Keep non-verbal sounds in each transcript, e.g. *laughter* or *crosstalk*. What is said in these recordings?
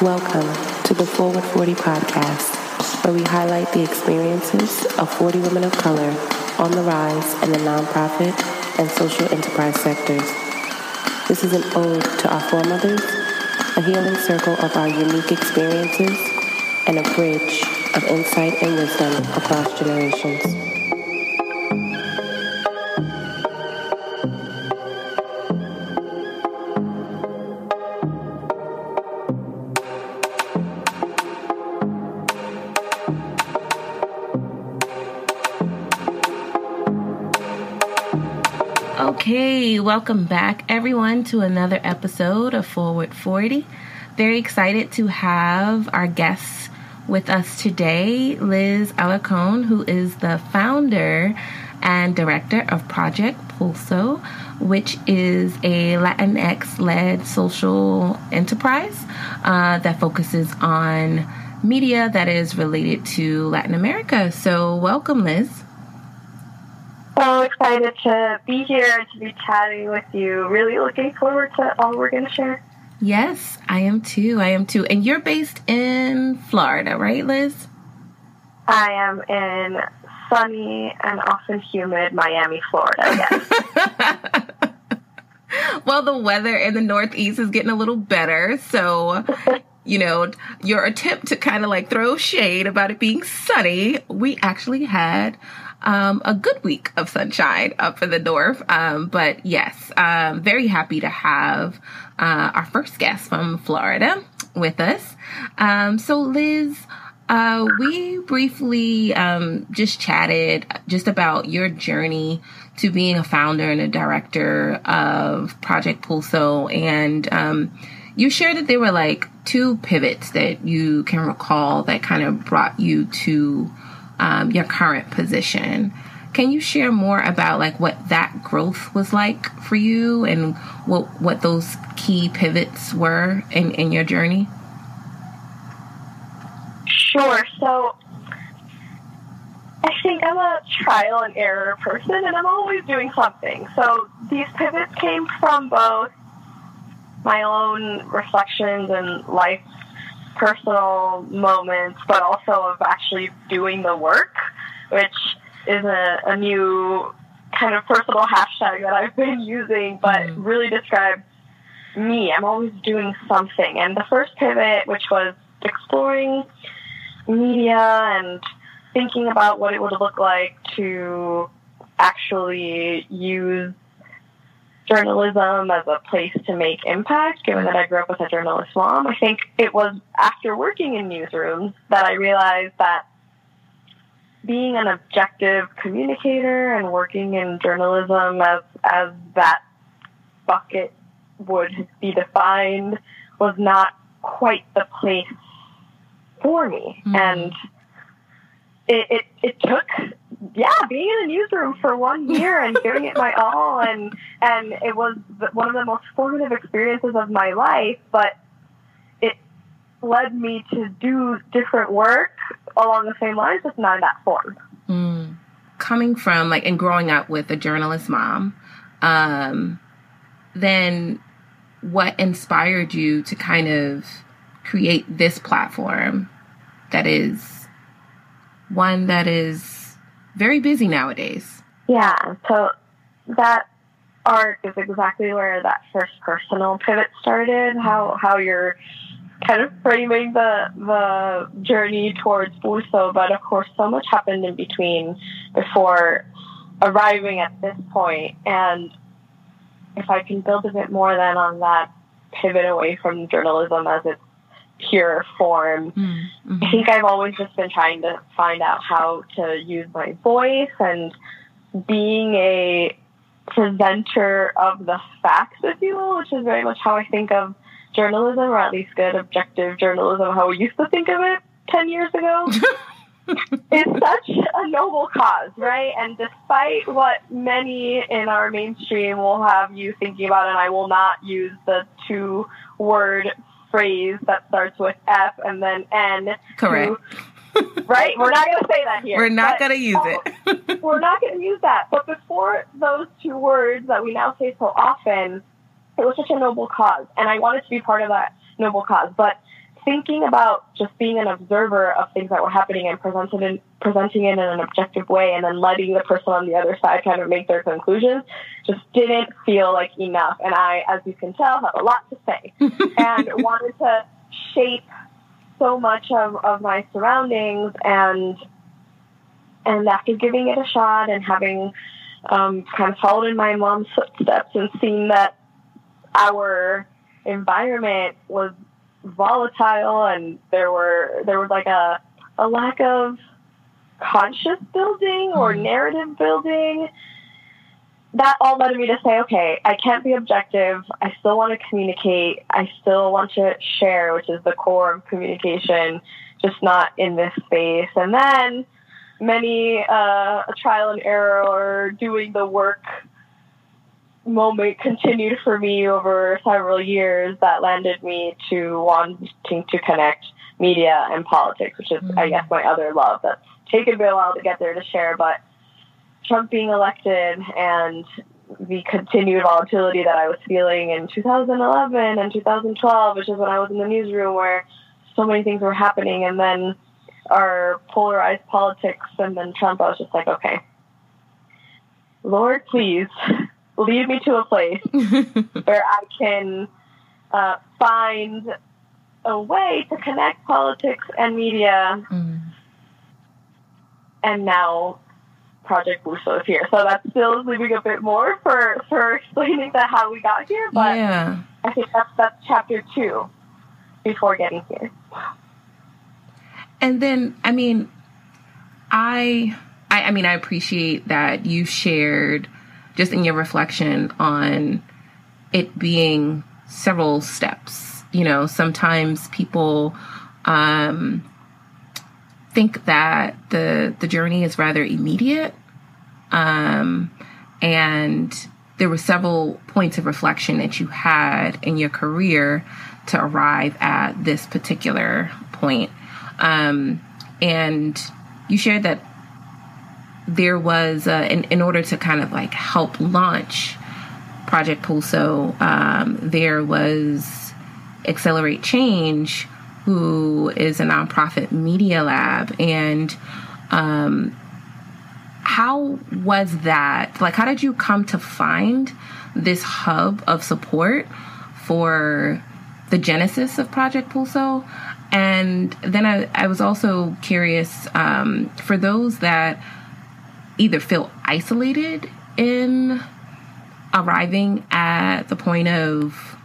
Welcome to the Forward 40 podcast, where we highlight the experiences of 40 women of color on the rise in the nonprofit and social enterprise sectors. This is an ode to our foremothers, a healing circle of our unique experiences, and a bridge of insight and wisdom across generations. Welcome back, everyone, to another episode of Forward 40. Very excited to have our guests with us today, Liz Alarcon, who is the founder and director of Project Pulso, which is a Latinx led social enterprise uh, that focuses on media that is related to Latin America. So, welcome, Liz so excited to be here to be chatting with you. Really looking forward to all we're going to share. Yes, I am too. I am too. And you're based in Florida, right, Liz? I am in sunny and often humid Miami, Florida. Yes. *laughs* well, the weather in the Northeast is getting a little better. So, *laughs* you know, your attempt to kind of like throw shade about it being sunny, we actually had um, a good week of sunshine up in the north. Um, but yes, um, very happy to have uh, our first guest from Florida with us. Um, so, Liz, uh, we briefly um, just chatted just about your journey to being a founder and a director of Project Pulso, and um, you shared that there were like two pivots that you can recall that kind of brought you to um, your current position. Can you share more about like what that growth was like for you and what what those key pivots were in, in your journey? Sure. So I think I'm a trial and error person and I'm always doing something. So these pivots came from both my own reflections and life personal moments, but also of actually doing the work, which is a, a new kind of personal hashtag that I've been using, but mm. really describes me. I'm always doing something. And the first pivot, which was exploring media and thinking about what it would look like to actually use journalism as a place to make impact, given that I grew up with a journalist mom. I think it was after working in newsrooms that I realized that being an objective communicator and working in journalism as as that bucket would be defined was not quite the place for me. Mm-hmm. And it, it, it took yeah, being in a newsroom for one year and giving it my all, and and it was one of the most formative experiences of my life. But it led me to do different work along the same lines, just not that form. Mm. Coming from like and growing up with a journalist mom, um, then what inspired you to kind of create this platform that is one that is very busy nowadays. Yeah, so that arc is exactly where that first personal pivot started. How how you're kind of framing the the journey towards Pulso, but of course, so much happened in between before arriving at this point. And if I can build a bit more then on that pivot away from journalism as it's pure form. Mm-hmm. I think I've always just been trying to find out how to use my voice and being a presenter of the facts, if you will, which is very much how I think of journalism, or at least good objective journalism, how we used to think of it 10 years ago. *laughs* it's such a noble cause, right? And despite what many in our mainstream will have you thinking about, and I will not use the two word phrase that starts with F and then N. Correct. Right? We're not going to say that here. We're not going to use it. *laughs* we're not going to use that. But before those two words that we now say so often, it was such a noble cause. And I wanted to be part of that noble cause. But thinking about just being an observer of things that were happening and presenting in, presenting it in an objective way and then letting the person on the other side kind of make their conclusions just didn't feel like enough. And I, as you can tell, have a lot to say *laughs* and wanted to shape so much of, of my surroundings and and after giving it a shot and having um, kind of followed in my mom's footsteps and seen that our environment was volatile and there were there was like a a lack of conscious building or mm. narrative building. That all led me to say okay i can't be objective. I still want to communicate. I still want to share which is the core of communication just not in this space. And then many uh, trial and error or doing the work moment continued for me over several years that landed me to wanting to connect media and politics, which is, mm-hmm. I mm. guess, my other love. That's taken me a while to get there to share, but Trump being elected and the continued volatility that I was feeling in 2011 and 2012, which is when I was in the newsroom where so many things were happening, and then our polarized politics, and then Trump, I was just like, okay, Lord, please *laughs* lead me to a place *laughs* where I can uh, find a way to connect politics and media. Mm. And now Project Pulso is here. So that still is leaving a bit more for, for explaining that how we got here. But yeah. I think that's, that's chapter two before getting here. And then, I mean, I, I, I mean, I appreciate that you shared just in your reflection on it being several steps. You know, sometimes people um, think that the the journey is rather immediate, um, and there were several points of reflection that you had in your career to arrive at this particular point. Um, and you shared that there was, uh, in, in order to kind of like help launch Project Pulso, um, there was Accelerate Change, who is a nonprofit media lab. And um, how was that? Like, how did you come to find this hub of support for the genesis of Project Pulso? And then I, I was also curious um, for those that either feel isolated in arriving at the point of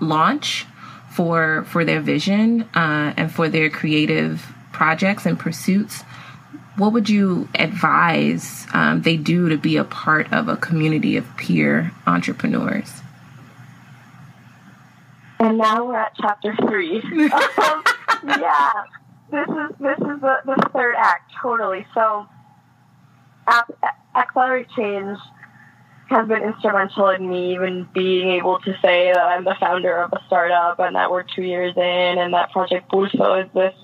launch for for their vision uh, and for their creative projects and pursuits what would you advise um, they do to be a part of a community of peer entrepreneurs? And now we're at chapter three. *laughs* *laughs* Um, yeah this is this is the, the third act totally. So Accelerate oh Change has been instrumental in me even being able to say that I'm the founder of a startup and that we're two years in and that Project Pulso is this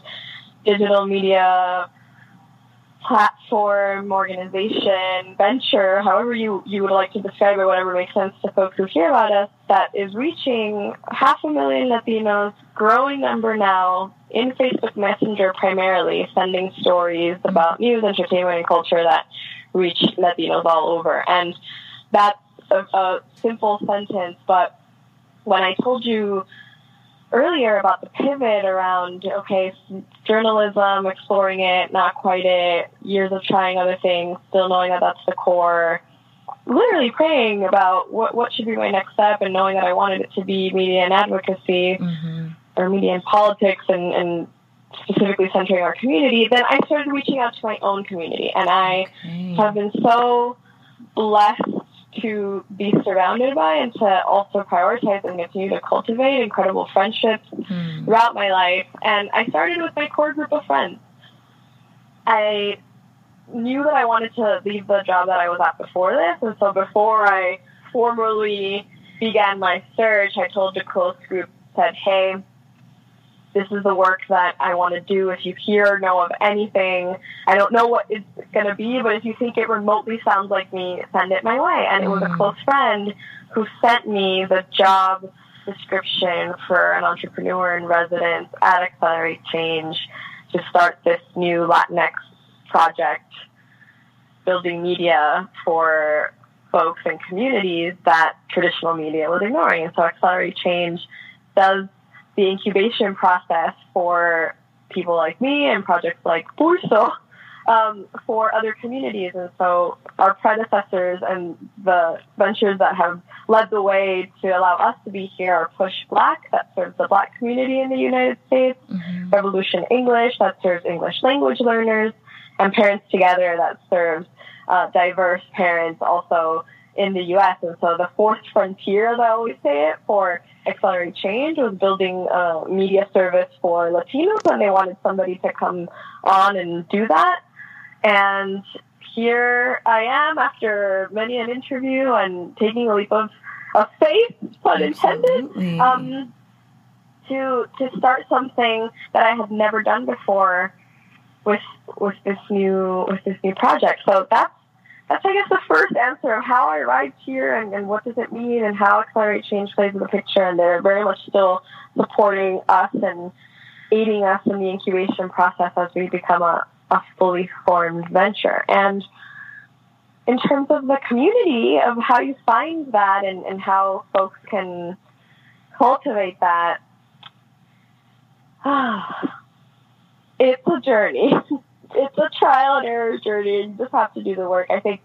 digital media platform, organization, venture, however you, you would like to describe it, whatever makes sense to folks who hear about us, that is reaching half a million Latinos, growing number now, in Facebook Messenger primarily, sending stories about news, entertainment, and culture that reach Latinos all over. And that's a, a simple sentence, but when I told you earlier about the pivot around okay journalism exploring it not quite it years of trying other things still knowing that that's the core literally praying about what what should be my next step and knowing that I wanted it to be media and advocacy mm-hmm. or media and politics and, and specifically centering our community, then I started reaching out to my own community. And I okay. have been so blessed to be surrounded by and to also prioritize and continue to cultivate incredible friendships mm. throughout my life. And I started with my core group of friends. I knew that I wanted to leave the job that I was at before this. And so before I formally began my search, I told the close group, said, hey, this is the work that I want to do. If you hear or know of anything, I don't know what it's going to be, but if you think it remotely sounds like me, send it my way. And it was a mm. close friend who sent me the job description for an entrepreneur in residence at Accelerate Change to start this new Latinx project, building media for folks and communities that traditional media was ignoring. And so Accelerate Change does the incubation process for people like me and projects like Pulso um, for other communities. And so our predecessors and the ventures that have led the way to allow us to be here are Push Black, that serves the Black community in the United States, mm-hmm. Revolution English, that serves English language learners, and Parents Together, that serves uh, diverse parents also in the U.S. And so the fourth frontier, as I always say it, for Accelerate Change was building a media service for Latinos, and they wanted somebody to come on and do that. And here I am after many an interview and taking a leap of, of faith, pun intended, um, to to start something that I had never done before with with this new with this new project. So that's that's I guess the first answer of how I arrived here and, and what does it mean and how Accelerate Change plays in the picture. And they're very much still supporting us and aiding us in the incubation process as we become a, a fully formed venture. And in terms of the community, of how you find that and, and how folks can cultivate that, *sighs* it's a journey. *laughs* It's a trial and error journey. You just have to do the work. I think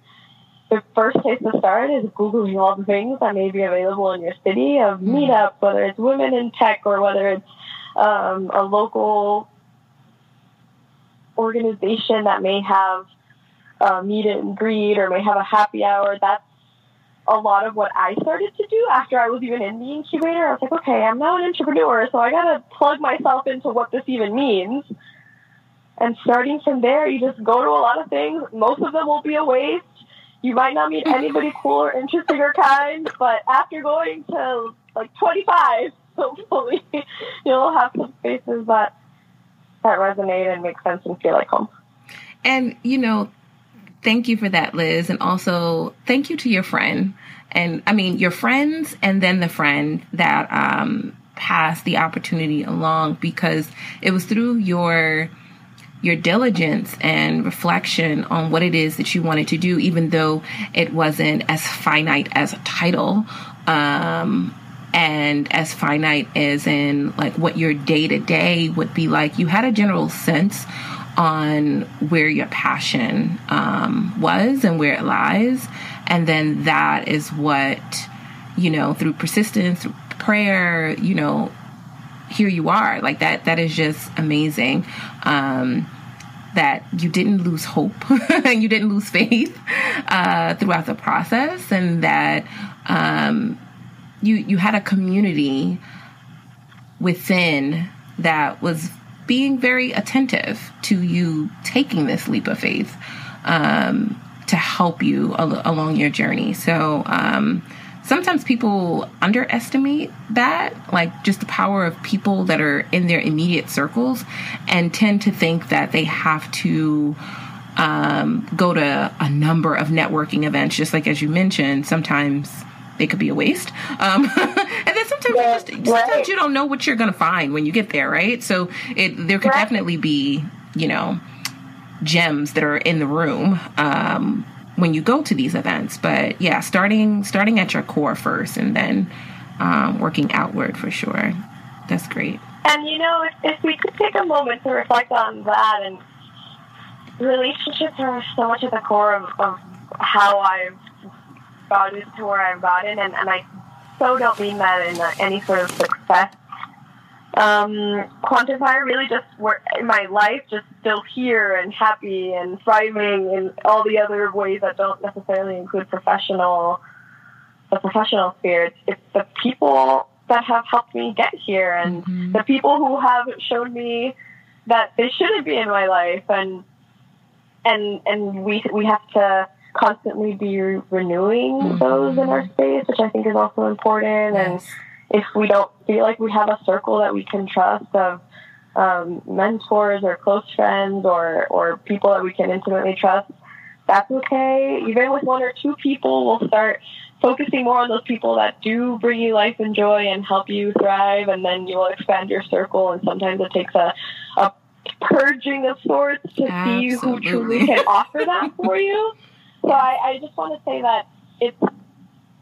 the first place to start is Googling all the things that may be available in your city of mm-hmm. meetups, whether it's women in tech or whether it's um, a local organization that may have a meet and greet or may have a happy hour. That's a lot of what I started to do after I was even in the incubator. I was like, okay, I'm now an entrepreneur, so I gotta plug myself into what this even means. And starting from there, you just go to a lot of things. Most of them will be a waste. You might not meet anybody cool or interesting or kind, but after going to like 25, *laughs* hopefully, you'll have some spaces that that resonate and make sense and feel like home. And, you know, thank you for that, Liz. And also thank you to your friend. And I mean, your friends and then the friend that um, passed the opportunity along because it was through your your diligence and reflection on what it is that you wanted to do, even though it wasn't as finite as a title. Um, and as finite as in like what your day to day would be like. You had a general sense on where your passion um, was and where it lies. And then that is what, you know, through persistence, through prayer, you know, here you are. Like that, that is just amazing. Um, that you didn't lose hope and *laughs* you didn't lose faith uh, throughout the process, and that um, you you had a community within that was being very attentive to you taking this leap of faith um, to help you al- along your journey. So um, sometimes people underestimate that, like just the power of people that are in their immediate circles, and tend to think that they have to. Um, go to a number of networking events, just like as you mentioned, sometimes they could be a waste. Um, *laughs* and then sometimes yeah, you just sometimes right. you don't know what you're going to find when you get there, right? So it there could right. definitely be you know gems that are in the room um, when you go to these events. But yeah, starting starting at your core first, and then um, working outward for sure. That's great. And you know, if, if we could take a moment to reflect on that, and relationships are so much at the core of, of how I've gotten to where I've gotten, and, and I so don't mean that in any sort of success um, quantifier. Really, just work in my life, just still here and happy and thriving in all the other ways that don't necessarily include professional, the professional sphere. It's, it's the people that have helped me get here, and mm-hmm. the people who have shown me that they shouldn't be in my life, and and and we we have to constantly be renewing mm-hmm. those in our space, which I think is also important. Yes. And if we don't feel like we have a circle that we can trust of um, mentors or close friends or, or people that we can intimately trust, that's okay. Even with one or two people, we'll start focusing more on those people that do bring you life and joy and help you thrive, and then you will expand your circle. And sometimes it takes a, a purging of sorts to Absolutely. see who truly can offer that for you. *laughs* So I, I just want to say that it's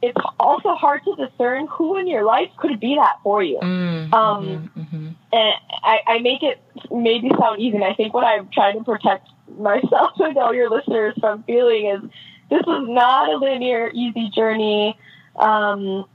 it's also hard to discern who in your life could be that for you. Mm, um, mm-hmm. And I, I make it maybe sound easy. And I think what I'm trying to protect myself *laughs* and all your listeners from feeling is this is not a linear, easy journey. Um,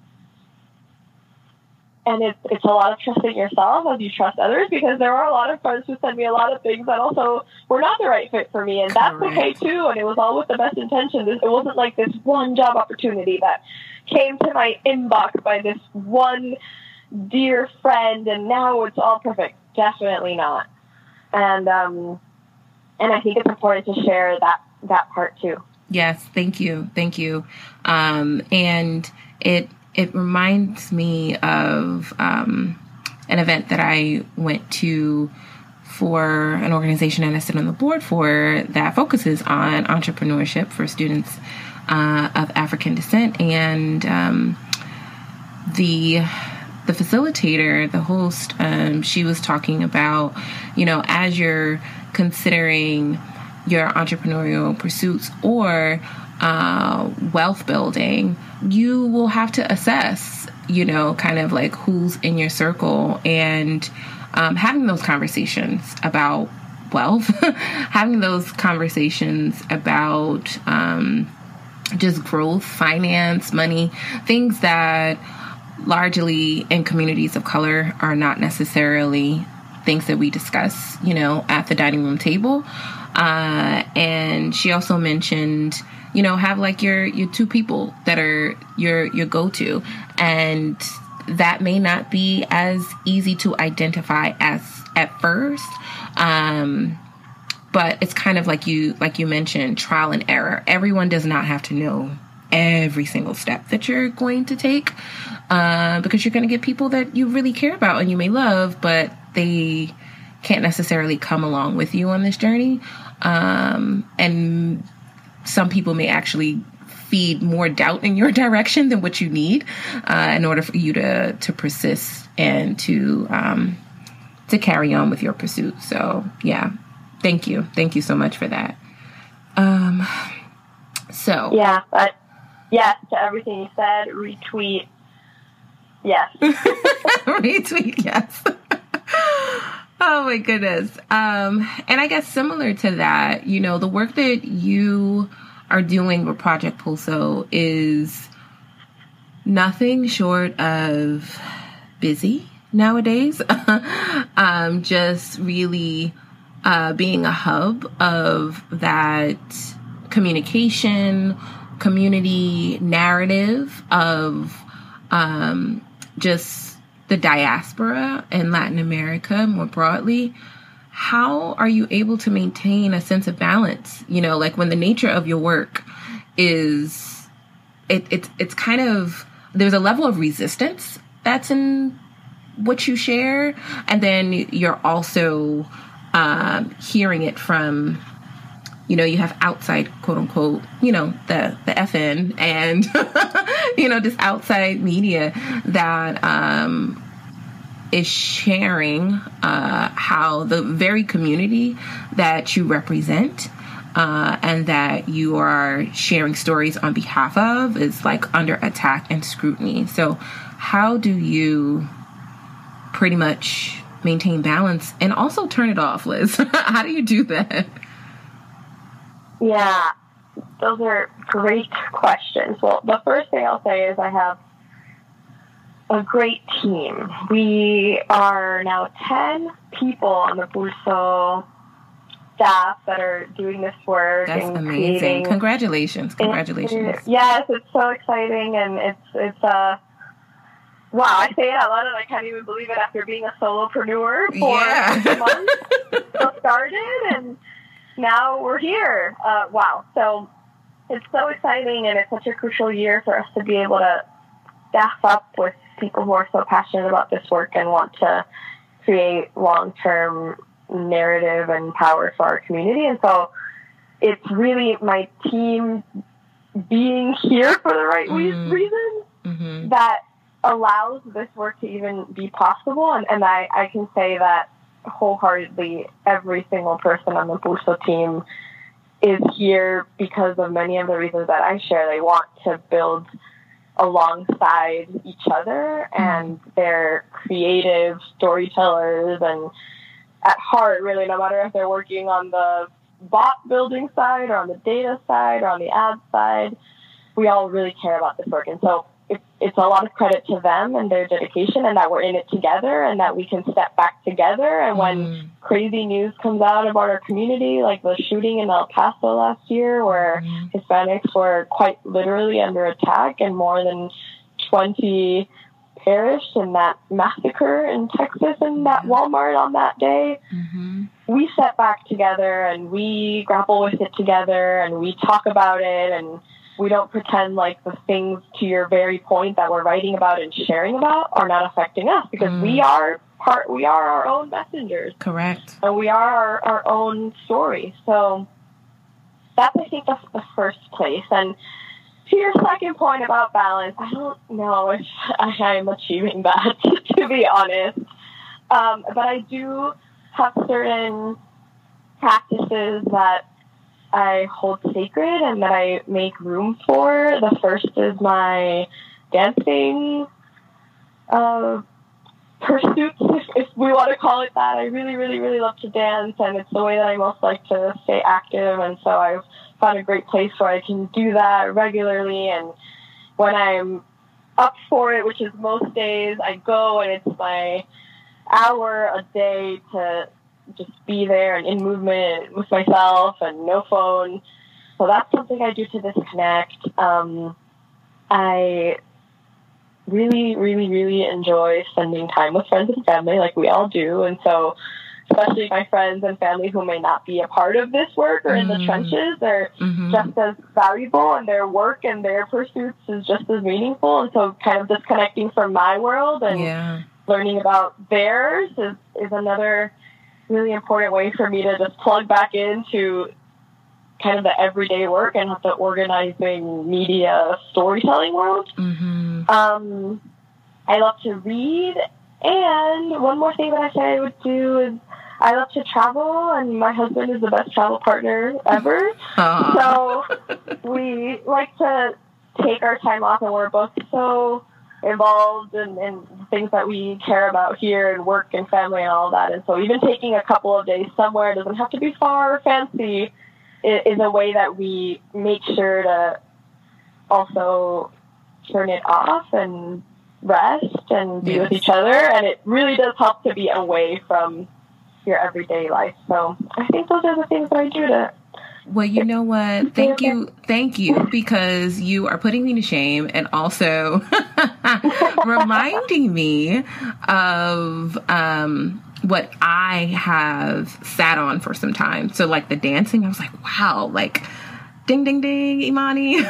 and it's it's a lot of trusting yourself as you trust others because there are a lot of friends who send me a lot of things that also were not the right fit for me. And that's Correct. okay too. And it was all with the best intentions. It wasn't like this one job opportunity that came to my inbox by this one dear friend and now it's all perfect. Definitely not. And um and i think it's important to share that that part too. Yes. Thank you. Thank you. Um and it it reminds me of um, an event that I went to for an organization and I sit on the board for that focuses on entrepreneurship for students uh, of African descent. And um, the the facilitator, the host, um, she was talking about, you know, as you're considering your entrepreneurial pursuits or uh, wealth building, you will have to assess, you know, kind of like who's in your circle and um, having those conversations about wealth, *laughs* having those conversations about um, just growth, finance, money, things that largely in communities of color are not necessarily things that we discuss, you know, at the dining room table. Uh, and she also mentioned you know have like your your two people that are your your go-to. And that may not be as easy to identify as at first um but it's kind of like you like you mentioned trial and error. Everyone does not have to know every single step that you're going to take uh, because you're going to get people that you really care about and you may love but they can't necessarily come along with you on this journey. Um, and some people may actually feed more doubt in your *laughs* direction than what you need uh, in order for you to to persist and to um, to carry on with your pursuit. So yeah, thank you, thank you so much for that. Um, so yeah, but yes to everything you said. Retweet. Yes. *laughs* retweet. Yes. *laughs* Oh my goodness. Um, and I guess similar to that, you know, the work that you are doing with Project Pulso is nothing short of busy nowadays. *laughs* um, just really uh, being a hub of that communication, community narrative of um, just the diaspora in Latin America more broadly, how are you able to maintain a sense of balance? You know, like when the nature of your work is it, it's it's kind of there's a level of resistance that's in what you share, and then you're also um, hearing it from you know you have outside quote unquote you know the the fn and *laughs* you know this outside media that um is sharing uh, how the very community that you represent uh, and that you are sharing stories on behalf of is like under attack and scrutiny. So, how do you pretty much maintain balance and also turn it off, Liz? *laughs* how do you do that? Yeah, those are great questions. Well, the first thing I'll say is I have a great team. We are now 10 people on the Pulso staff that are doing this work. That's amazing. Congratulations. Congratulations. yes, it's so exciting and it's, it's, uh, Wow, I say it out loud and I can't even believe it after being a solopreneur for yeah. months. *laughs* so started and now we're here. Uh, wow. So it's so exciting and it's such a crucial year for us to be able to staff up with people who are so passionate about this work and want to create long term narrative and power for our community. And so it's really my team being here for the right Mm. reasons Mm-hmm. that allows this work to even be possible. And, and I, I can say that wholeheartedly every single person on the Pulso team is here because of many of the reasons that I share. They want to build alongside each other and they're creative storytellers and at heart really no matter if they're working on the bot building side or on the data side or on the ad side we all really care about this work and so it's, it's a lot of credit to them and their dedication and that we're in it together and that we can step back together and when Mm. crazy news comes out about our community like the shooting in el paso last year where Mhm. Hispanics were quite literally under attack, and more than 20 perished in that massacre in Texas in that Walmart on that day. Mhm. We set back together and we grapple with it together and we talk about it and we don't pretend like the things to your very point that we're writing about and sharing about are not affecting us because Mm. we are part we are our own messengers Correct. and we are our, our own story. So that's, I think, the, the first place. And to your second point about balance, I don't know if I am achieving that, *laughs* to be honest. Um, but I do have certain practices that I hold sacred and that I make room for. The first is my dancing uh, pursuits, *laughs* if, if we want to call it that. I really, really, really love to dance, and it's the way that I most like to stay active. And so I've found a great place where I can do that regularly. And when I'm up for it, which is most days, I go and it's my hour a day to just be there and in movement with myself and no phone. So that's something I do to disconnect. Um, I really, really, really enjoy spending time with friends and family, like we all do. And so, especially my friends and family who may not be a part of this work or in the Mm. trenches, they're Mhm. just as valuable, and their work and their pursuits is just as meaningful. And so, kind of disconnecting from my world and Yeah. learning about theirs is, is another really important way for me to just plug back into kind of the everyday work and the organizing media storytelling world. Mhm. Um, I love to read, and one more thing that I say I would do is I love to travel, and my husband is the best travel partner ever. *laughs* So we like to take our time off, and we're both so involved in, in things that we care about here and work and family and all that. And so even taking a couple of days somewhere doesn't have to be far or fancy. Is a way that we make sure to also turn it off and rest and be with each other. And it really does help to be away from your everyday life. So I think those are the things that I do to Well, you know what? *laughs* Thank you. Thank you because you are putting me to shame and also *laughs* *laughs* reminding me of um, what I have sat on for some time. So, like the dancing, I was like, wow, like ding, ding, ding, Imani. *laughs*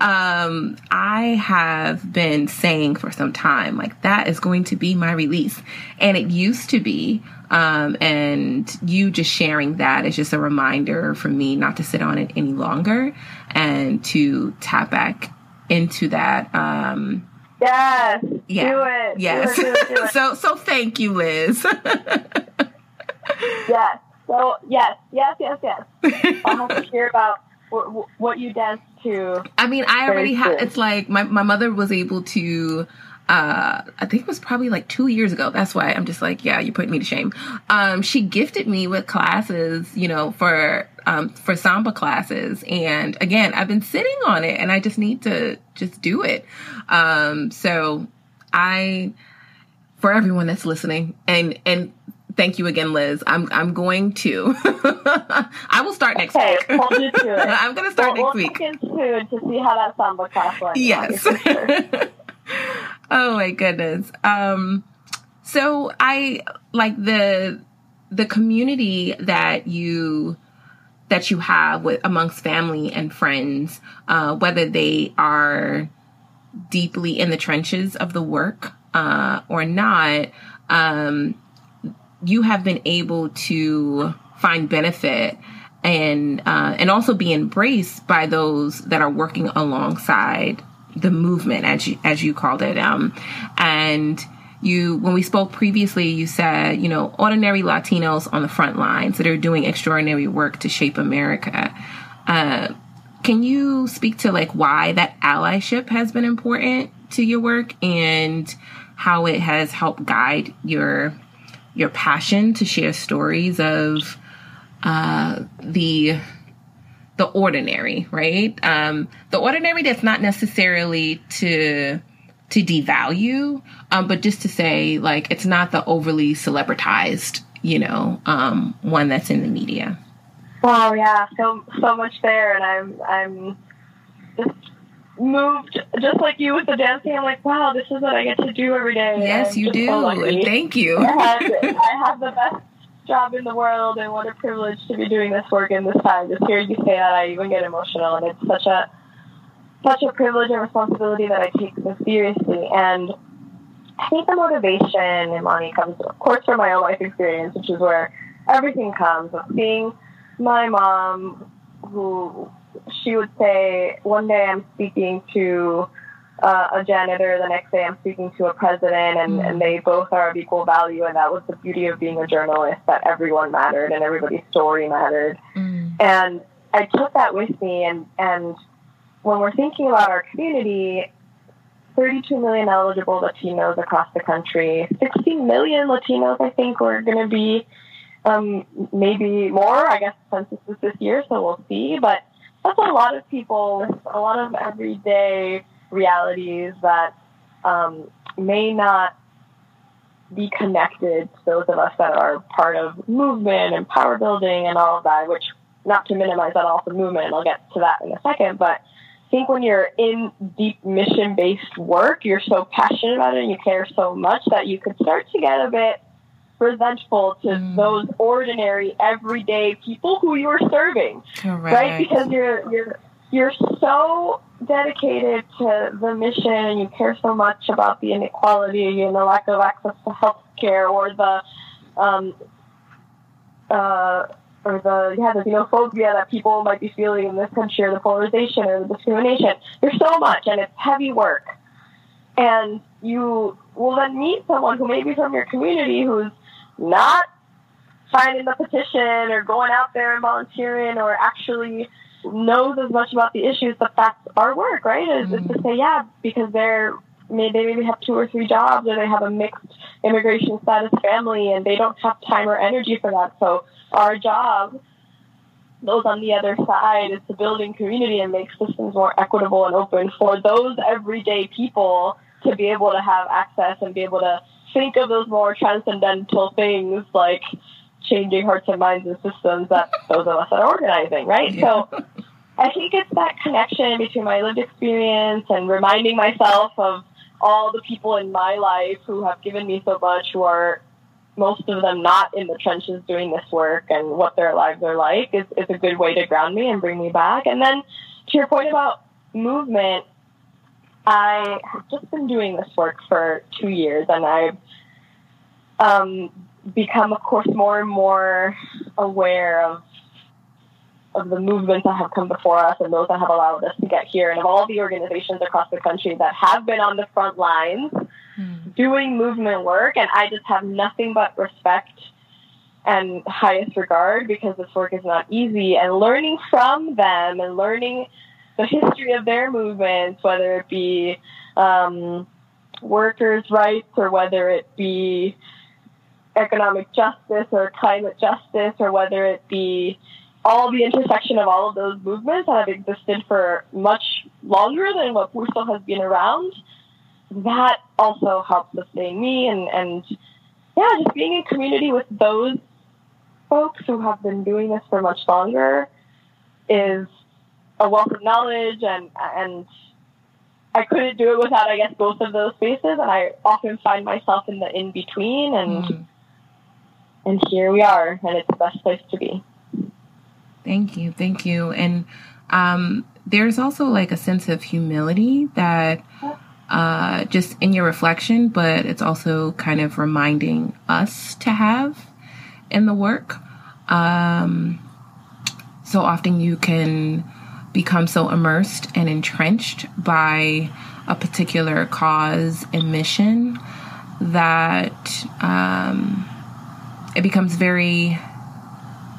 um, I have been saying for some time, like, that is going to be my release. And it used to be. Um, and you just sharing that is just a reminder for me not to sit on it any longer and to tap back into that. Um, Yes. yeah. Do it. Yes. Do it, do it, do *laughs* it. so, so thank you, Liz. *laughs* yes. So yes, yes, yes, yes. I'll have to hear about what, what you danced to. I mean, I already have. It's like my my mother was able to. Uh, I think it was probably like two years ago. That's why I'm just like, yeah, you put me to shame. Um, she gifted me with classes, you know, for um for samba classes, and again, I've been sitting on it, and I just need to just do it. Um, so I, for everyone that's listening, and and thank you again, Liz. I'm I'm going to. *laughs* I will start next Okay, week. hold you to it. *laughs* I'm gonna start we'll, next we'll week. to see how that samba class went. Yes. Sure. *laughs* oh my goodness. Um so I like the the community that you that you have with amongst family and friends, uh, whether they are deeply in the trenches of the work uh, or not, um, you have been able to find benefit and uh, and also be embraced by those that are working alongside the movement, as you as you called it. Um, and you when we spoke previously you said you know ordinary latinos on the front lines that are doing extraordinary work to shape america uh, can you speak to like why that allyship has been important to your work and how it has helped guide your your passion to share stories of uh, the the ordinary, right? Um, the ordinary that's not necessarily to to devalue, um, but just to say like it's not the overly celebritized, you know, um, one that's in the media. Wow, yeah, so so much there, and I'm I'm just moved just like you with the dancing. I'm like, wow, this is what I get to do every day. Yes, you do. So Thank you. I have, *laughs* I have the best job in the world, and what a privilege to be doing this work in this time. Just hearing you say that, I even get emotional, and it's such a such a privilege and responsibility that I take so seriously. And I think the motivation in Money comes, of course, from my own life experience, which is where everything comes. Of seeing my mom, who she would say, one day I'm speaking to uh, a janitor, the next day I'm speaking to a president, and, mm. and they both are of equal value. And that was the beauty of being a journalist that everyone mattered and everybody's story mattered. Mm. And I took that with me, and, and when we're thinking about our community, 32 million eligible Latinos across the country, 16 million Latinos, I think, we're going to be, um, maybe more. I guess census is this year, so we'll see. But that's a lot of people with a lot of everyday realities that um, may not be connected to those of us that are part of movement and power building and all of that, which not to minimize that also movement, I'll get to that in a second, but think when you're in deep mission based work, you're so passionate about it and you care so much that you could start to get a bit resentful to mm. those ordinary everyday people who you're serving. Correct. Right? Because you're you're you're so dedicated to the mission and you care so much about the inequality and the lack of access to health care or the um, uh, or the yeah the xenophobia that people might be feeling in this country or the polarization or the discrimination. There's so much and it's heavy work. And you will then meet someone who may be from your community who's not signing the petition or going out there and volunteering or actually knows as much about the issues, but that's our work, right? Is, mm-hmm. is to say, yeah, because they're they maybe have two or three jobs or they have a mixed immigration status family and they don't have time or energy for that. So our job, those on the other side, is to build in community and make systems more equitable and open for those everyday people to be able to have access and be able to think of those more transcendental things like changing hearts and minds and systems that *laughs* those of us that are organizing, right? Yeah. So I think it's that connection between my lived experience and reminding myself of all the people in my life who have given me so much, who are most of them not in the trenches doing this work and what their lives are like is, is a good way to ground me and bring me back. And then to your point about movement, I have just been doing this work for two years and I've um, become, of course, more and more aware of of the movements that have come before us and those that have allowed us to get here, and of all the organizations across the country that have been on the front lines mm. doing movement work. And I just have nothing but respect and highest regard because this work is not easy. And learning from them and learning the history of their movements, whether it be um, workers' rights or whether it be economic justice or climate justice or whether it be all the intersection of all of those movements that have existed for much longer than what Pulso has been around, that also helps sustain me and, and yeah, just being in community with those folks who have been doing this for much longer is a wealth of knowledge and and I couldn't do it without I guess both of those spaces and I often find myself in the in between and mm. and here we are and it's the best place to be. Thank you. Thank you. And um, there's also like a sense of humility that uh, just in your reflection, but it's also kind of reminding us to have in the work. Um, so often you can become so immersed and entrenched by a particular cause and mission that um, it becomes very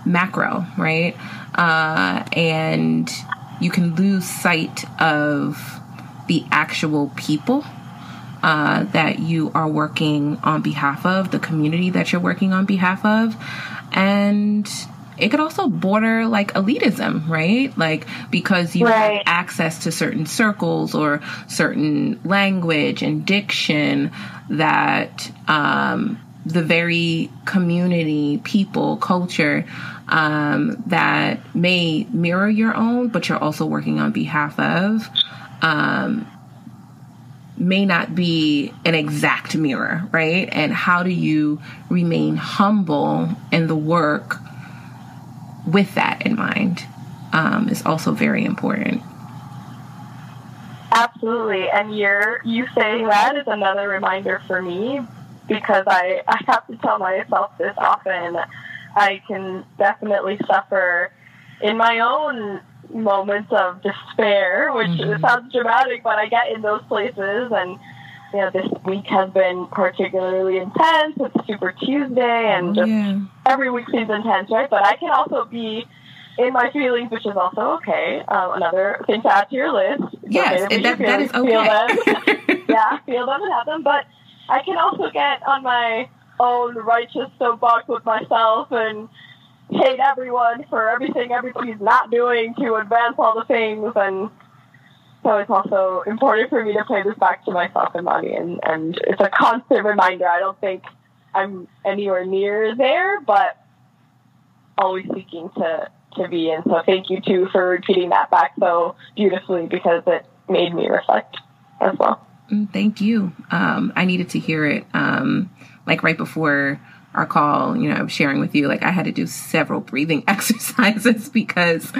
macro, right? Uh, and you can lose sight of the actual people uh, that you are working on behalf of, the community that you're working on behalf of. And it could also border like elitism, right? Like because you right. have access to certain circles or certain language and diction that um, the very community, people, culture um, that may mirror your own, but you're also working on behalf of. Um, may not be an exact mirror, right? And how do you remain humble in the work with that in mind um, is also very important. Absolutely, and you're you saying that is another reminder for me because I I have to tell myself this often. I can definitely suffer in my own moments of despair, which mm-hmm. sounds dramatic, but I get in those places and you know, this week has been particularly intense. It's Super Tuesday, and just yeah. every week seems intense, right? But I can also be in my feelings, which is also okay. Um, another thing to add to your list. Yes, okay that, that is okay. Feel them. *laughs* yeah, feel them and have them. But I can also get on my own righteous soapbox with myself and hate everyone for everything everybody's not doing to advance all the things and so it's also important for me to play this back to myself and Imani, and, and it's a constant reminder. I don't think I'm anywhere near there, but always seeking to, to be. And so thank you too for repeating that back so beautifully because it made me reflect as well. Mm, thank you. Um, I needed to hear it. Um, like right before our call, you know, I was sharing with you, like I had to do several breathing *laughs* exercises because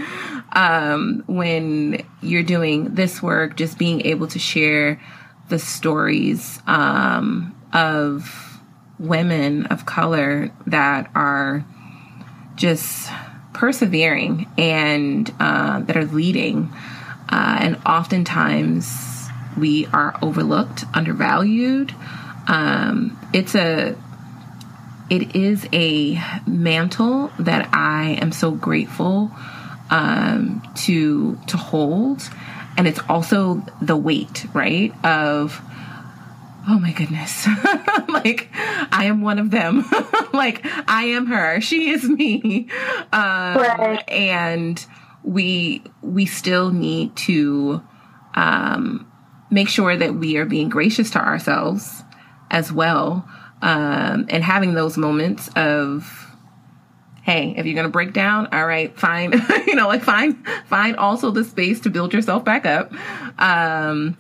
um, when you're doing this work, just being able to share the stories um, of women of color that are just persevering and uh, that are leading. Uh, and oftentimes we are overlooked, undervalued. Um, it's a it is a mantle that I am so grateful um, to to hold, and it's also the weight, right? Of oh my goodness, *laughs* like I am one of them, *laughs* like I am her, she is me, um, right. and we we still need to um, make sure that we are being gracious to ourselves as well um, and having those moments of hey if you're gonna break down all right fine *laughs* you know like find find also the space to build yourself back up. Um,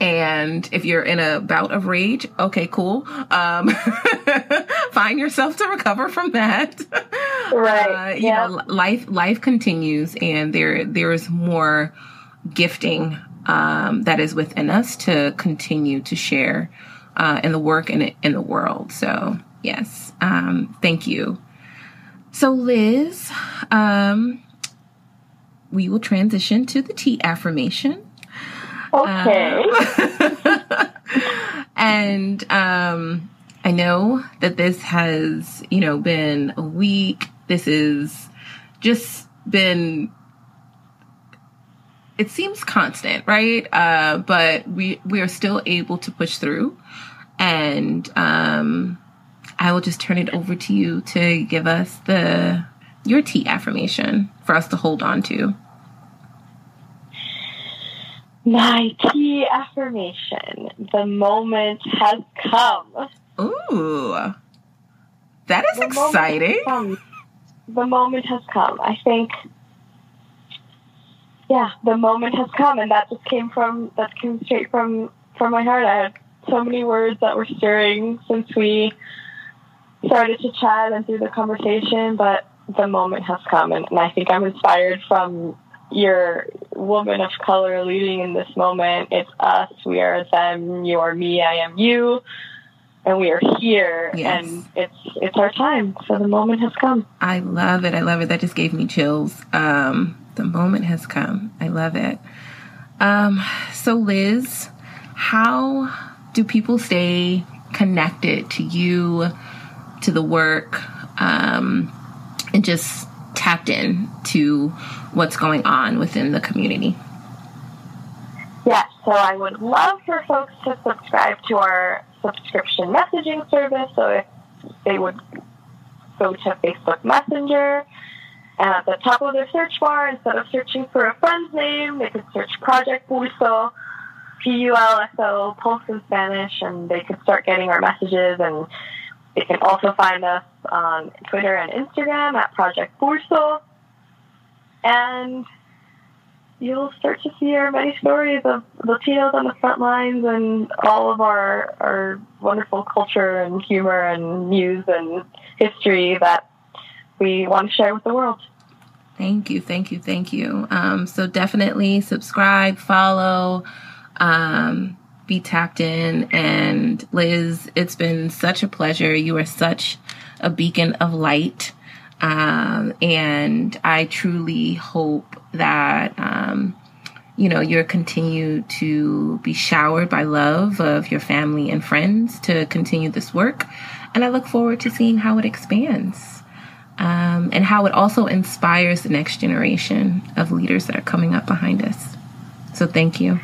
and if you're in a bout of rage okay cool. Um, *laughs* find yourself to recover from that. *laughs* Right. Uh, you yeah. know life life continues and there there is more gifting um, that is within us to continue to share uh, in the work and in the world. So, yes, um, thank you. So, Liz, um, we will transition to the T affirmation. Okay. Uh, *laughs* and um, I know that this has, you know, been a week. This is just been it seems constant, right? Uh, but we we are still able to push through, and um, I will just turn it over to you to give us the your T affirmation for us to hold on to. My T affirmation: the moment has come. Ooh, that is the exciting. Moment the moment has come. I think yeah, the moment has come, and that just came from that came straight from from my heart. I had so many words that were stirring since we started to chat and through the conversation, but the moment has come, and, and I think I'm inspired from your woman of color leading in this moment. It's us, we are them, you are me, I am you. and we are here Yes. and it's it's our time so the moment has come I love it. I love it. That just gave me chills. Um, the moment has come. I love it. Um, so, Liz, how do people stay connected to you, to the work, um, and just tapped in to what's going on within the community? Yes, so I would love for folks to subscribe to our subscription messaging service. So if they would go to Facebook Messenger, at the top of their search bar, instead of searching for a friend's name, they could search Project Pulso, P-U-L-S-O, Pulse in Spanish, and they could start getting our messages. And they can also find us on Twitter and Instagram at Project Pulso. And you'll start to see our many stories of Latinos on the front lines and all of our our wonderful culture and humor and news and history that we want to share with the world. Thank you, thank you, thank you. Um, so definitely subscribe, follow, um, be tapped in. And Liz, it's been such a pleasure. You are such a beacon of light. Um, and I truly hope that, um, you know, you're continue to be showered by love of your family and friends to continue this work. And I look forward to seeing how it expands um, and how it also inspires the next generation of leaders that are coming up behind us. So thank you.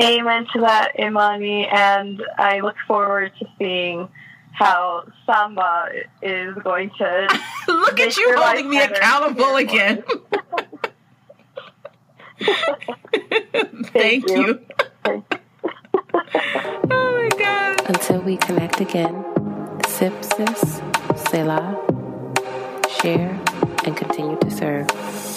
Amen to that, Imani, and I look forward to seeing how Samba is going to *laughs* Look at you holding me accountable *laughs* again. *laughs* Thank Thank you. you. oh my God. Until we connect again, sip, sis, Selah, share, and continue to serve.